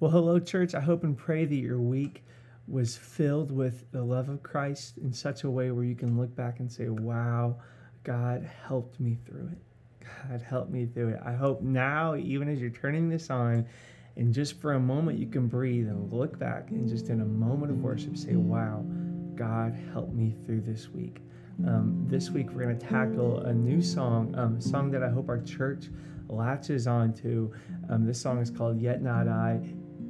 Well, hello, church. I hope and pray that your week was filled with the love of Christ in such a way where you can look back and say, wow, God helped me through it. God helped me through it. I hope now, even as you're turning this on, and just for a moment, you can breathe and look back and just in a moment of worship say, wow, God helped me through this week. Um, this week, we're going to tackle a new song, um, a song that I hope our church latches onto. Um, this song is called Yet Not I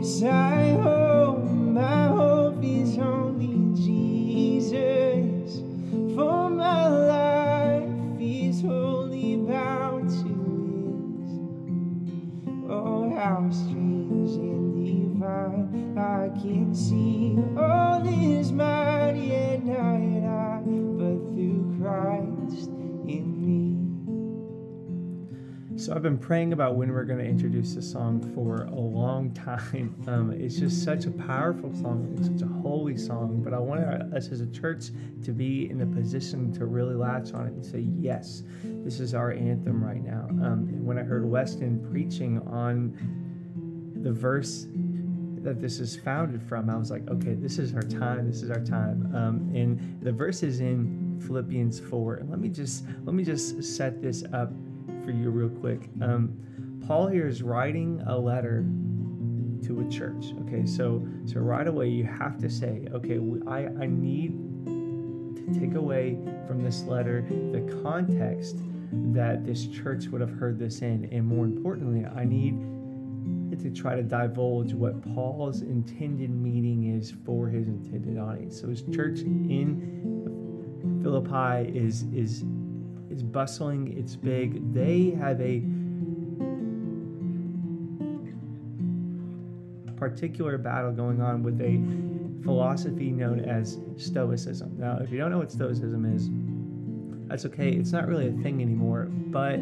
I hope, So I've been praying about when we're going to introduce this song for a long time. Um, it's just such a powerful song. It's such a holy song. But I want us as a church to be in a position to really latch on it and say, yes, this is our anthem right now. Um, and when I heard Weston preaching on the verse that this is founded from, I was like, okay, this is our time. This is our time. Um, and the verse is in Philippians 4. And let me just let me just set this up for you real quick. Um, Paul here is writing a letter to a church. Okay, so so right away you have to say, okay, I I need to take away from this letter the context that this church would have heard this in, and more importantly, I need to try to divulge what Paul's intended meaning is for his intended audience. So his church in Philippi is is is bustling, it's big. They have a particular battle going on with a philosophy known as Stoicism. Now, if you don't know what Stoicism is, that's okay. It's not really a thing anymore, but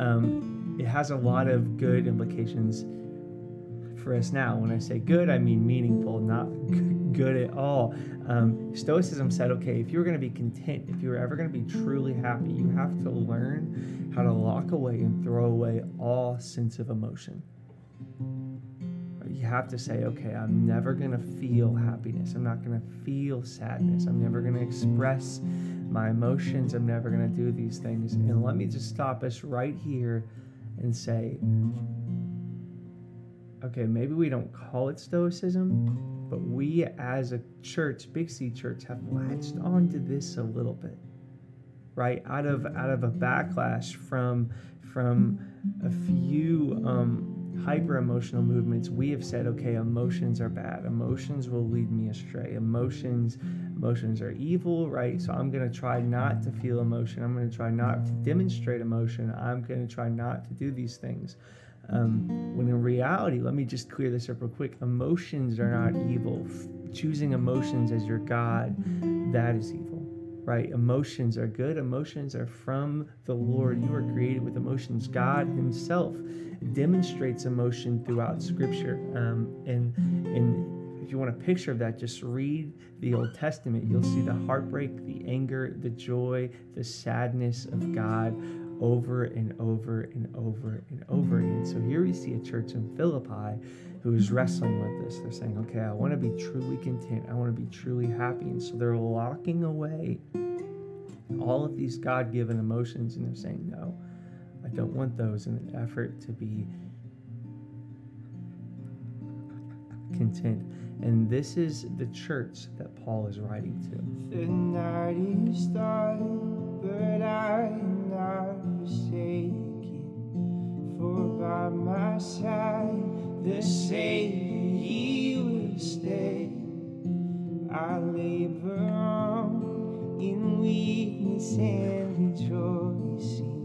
um, it has a lot of good implications for us now. When I say good, I mean meaningful, not good at all. Um, Stoicism said, okay, if you're going to be content, if you're ever going to be truly happy, you have to learn how to lock away and throw away all sense of emotion. You have to say, okay, I'm never going to feel happiness. I'm not going to feel sadness. I'm never going to express my emotions. I'm never going to do these things. And let me just stop us right here and say, okay, maybe we don't call it Stoicism, but we as a church, Big C Church, have latched onto this a little bit, right? Out of out of a backlash from from a few um, hyper emotional movements, we have said, okay, emotions are bad. Emotions will lead me astray. Emotions emotions are evil, right? So I'm going to try not to feel emotion. I'm going to try not to demonstrate emotion. I'm going to try not to do these things. Um, when in reality, let me just clear this up real quick emotions are not evil. F- choosing emotions as your God, that is evil, right? Emotions are good. Emotions are from the Lord. You are created with emotions. God Himself demonstrates emotion throughout Scripture. Um, and, and if you want a picture of that, just read the Old Testament. You'll see the heartbreak, the anger, the joy, the sadness of God over and over and over and over again. So here we see a church in Philippi who is wrestling with this. They're saying, okay, I want to be truly content. I want to be truly happy. And so they're locking away all of these God given emotions and they're saying, no, I don't want those in an effort to be content. And this is the church that Paul is writing to. The night is dark, but I am not forsaken. For by my side, the Savior, He will stay. I labor on in weakness and rejoicing.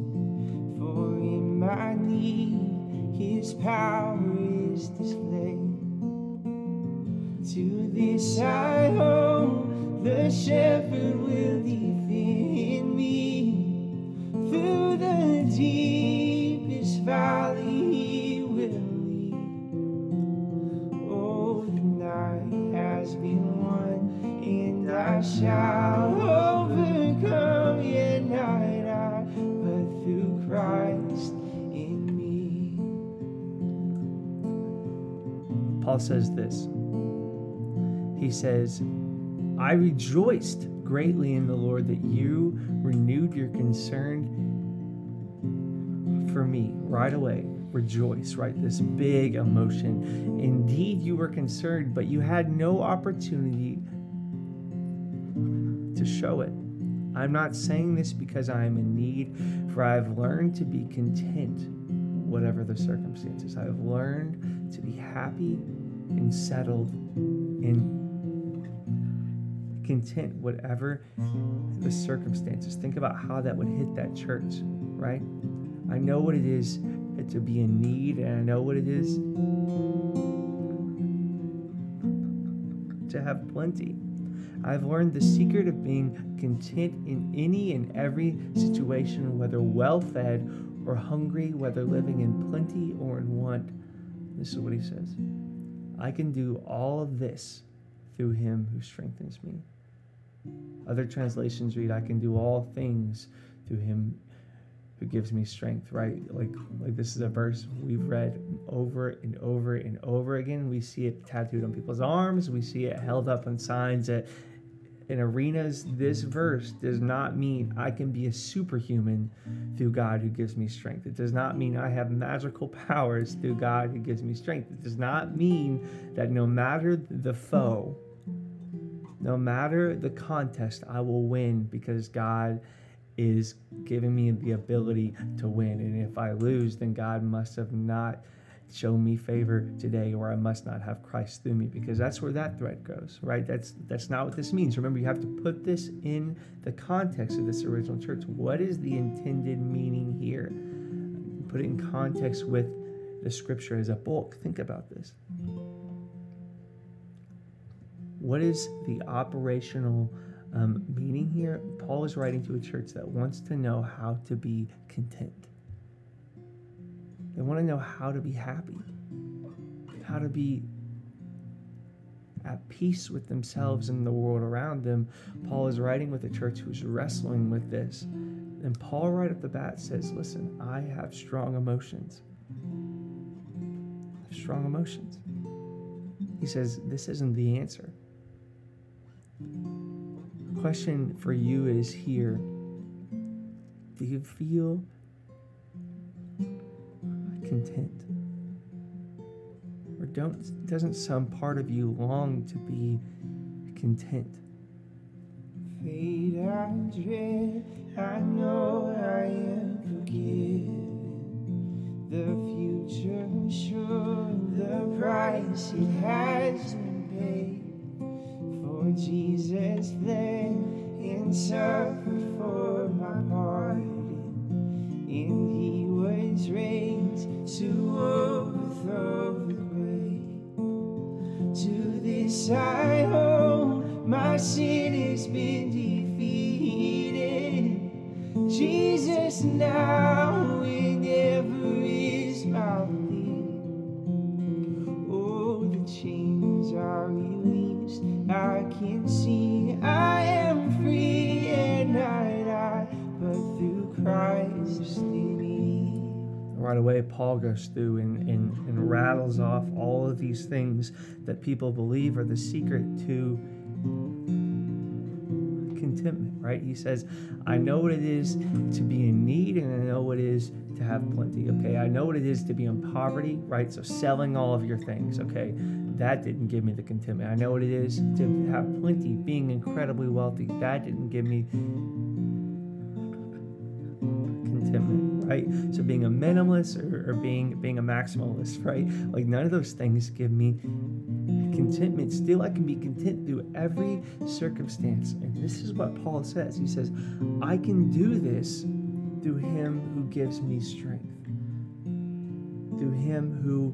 For in my need, His power is displayed. I hope the shepherd will defend me through the deepest valley. He will lead. Oh, the night has been won, and I shall overcome. Yet not I, but through Christ in me. Paul says this. Says, I rejoiced greatly in the Lord that you renewed your concern for me right away. Rejoice, right? This big emotion. Indeed, you were concerned, but you had no opportunity to show it. I'm not saying this because I am in need, for I have learned to be content, whatever the circumstances. I have learned to be happy and settled and content, whatever the circumstances. Think about how that would hit that church, right? I know what it is to be in need, and I know what it is to have plenty. I've learned the secret of being content in any and every situation, whether well fed or hungry, whether living in plenty or in want. This is what he says I can do all of this through him who strengthens me. Other translations read, I can do all things through him who gives me strength, right? Like like this is a verse we've read over and over and over again. We see it tattooed on people's arms, we see it held up on signs at in arenas. This verse does not mean I can be a superhuman through God who gives me strength. It does not mean I have magical powers through God who gives me strength. It does not mean that no matter the foe, no matter the contest, I will win because God is giving me the ability to win. And if I lose, then God must have not shown me favor today or I must not have Christ through me because that's where that thread goes, right? That's that's not what this means. Remember, you have to put this in the context of this original church. What is the intended meaning here? Put it in context with the scripture as a bulk. Think about this. What is the operational um, meaning here? Paul is writing to a church that wants to know how to be content. They want to know how to be happy, how to be at peace with themselves and the world around them. Paul is writing with a church who's wrestling with this. And Paul, right off the bat, says, Listen, I have strong emotions. I have strong emotions. He says, This isn't the answer. The question for you is here Do you feel content? Or don't doesn't some part of you long to be content? Fate I dread, I know I am forgiven. The future sure, the price it has been paid. Jesus bled and suffered for my pardon, and He was raised to overthrow the grave. To this I hold, my sin has been defeated. Jesus now and ever is my plea. Oh, the chains are released. I can see I am free and I, but through Christ in me. right away paul goes through and, and, and rattles off all of these things that people believe are the secret to contentment right? He says i know what it is to be in need and i know what it is to have plenty okay? I know what it is to be in poverty right? So selling all of your things okay? That didn't give me the contentment. I know what it is to have plenty being incredibly wealthy. That didn't give me contentment, right? So being a minimalist or, or being being a maximalist, right? Like none of those things give me contentment. Still, I can be content through every circumstance. And this is what Paul says. He says, I can do this through him who gives me strength. Through him who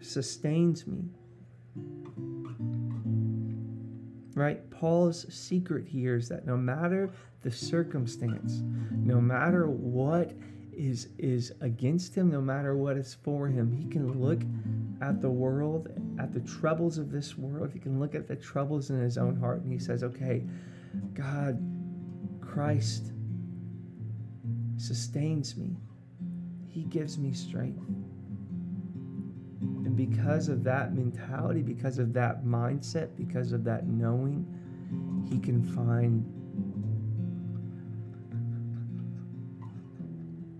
sustains me. right? Paul's secret here is that no matter the circumstance, no matter what is is against him, no matter what is for him, he can look at the world, at the troubles of this world. He can look at the troubles in his own heart and he says, "Okay, God, Christ sustains me. He gives me strength." And because of that mentality, because of that mindset, because of that knowing, he can find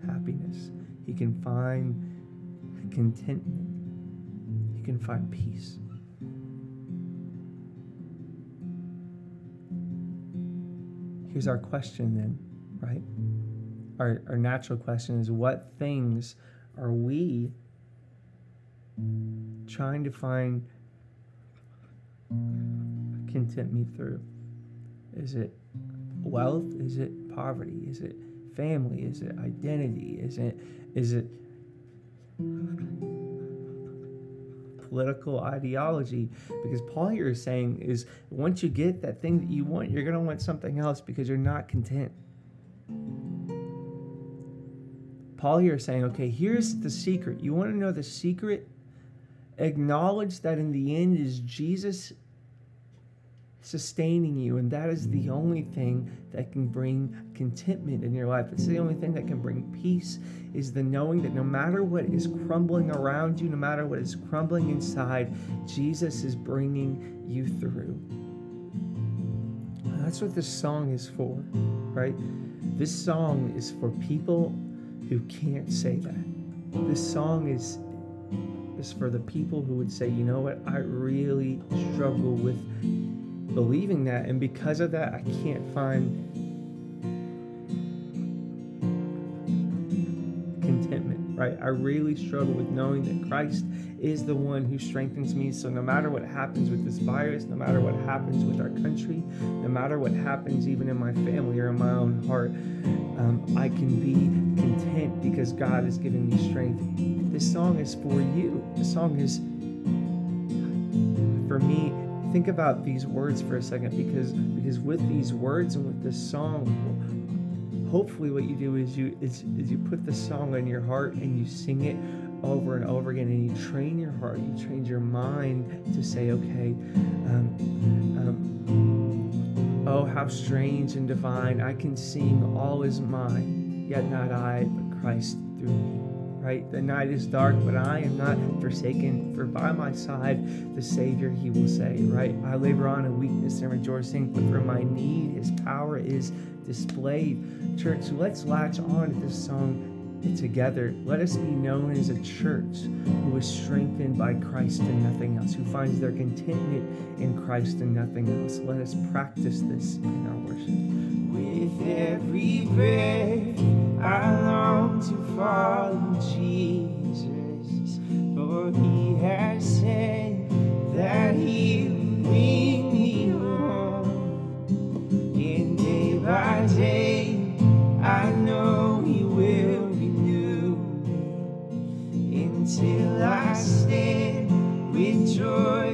happiness. He can find contentment. Can find peace. Here's our question then, right? Our, our natural question is what things are we trying to find contentment through? Is it wealth? Is it poverty? Is it family? Is it identity? Is it is it political ideology? Because Paul here is saying is once you get that thing that you want, you're gonna want something else because you're not content. Paul here is saying, okay, here's the secret. You want to know the secret? Acknowledge that in the end is Jesus sustaining you. And that is the only thing that can bring contentment in your life. It's the only thing that can bring peace is the knowing that no matter what is crumbling around you, no matter what is crumbling inside, Jesus is bringing you through. That's what this song is for, right? This song is for people who can't say that. This song is is for the people who would say, you know what, I really struggle with believing that. And because of that, I can't find contentment, right? I really struggle with knowing that Christ is the one who strengthens me. So no matter what happens with this virus, no matter what happens with our country, no matter what happens even in my family or in my own heart, um, I can be content because God has given me strength. This song is for you. The song is for me think about these words for a second because because with these words and with this song hopefully what you do is you is, is you put the song in your heart and you sing it over and over again and you train your heart you train your mind to say okay um, um, oh how strange and divine. I can sing all is mine yet not i but christ through me right? The night is dark, but I am not forsaken, for by my side the Savior he will say, right? I labor on in weakness and rejoicing, but for my need his power is displayed. Church, let's latch on to this song together. Let us be known as a church who is strengthened by Christ and nothing else, who finds their contentment in Christ and nothing else. Let us practice this in our worship. With every breath, I long to follow Jesus, for he has said that he will bring me home. And day by day, I know he will renew me until I stand with joy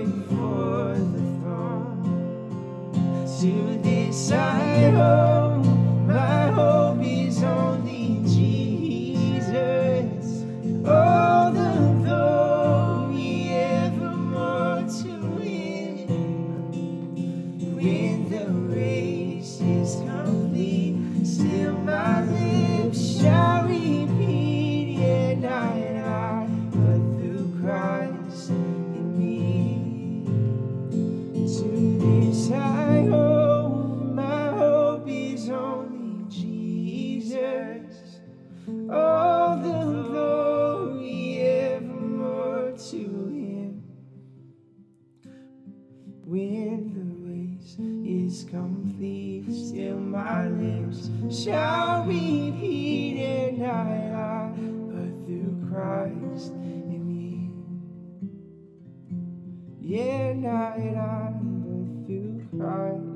shall repeat, and not I, uh, but through Christ in me. Yeah, not I, uh, but through Christ.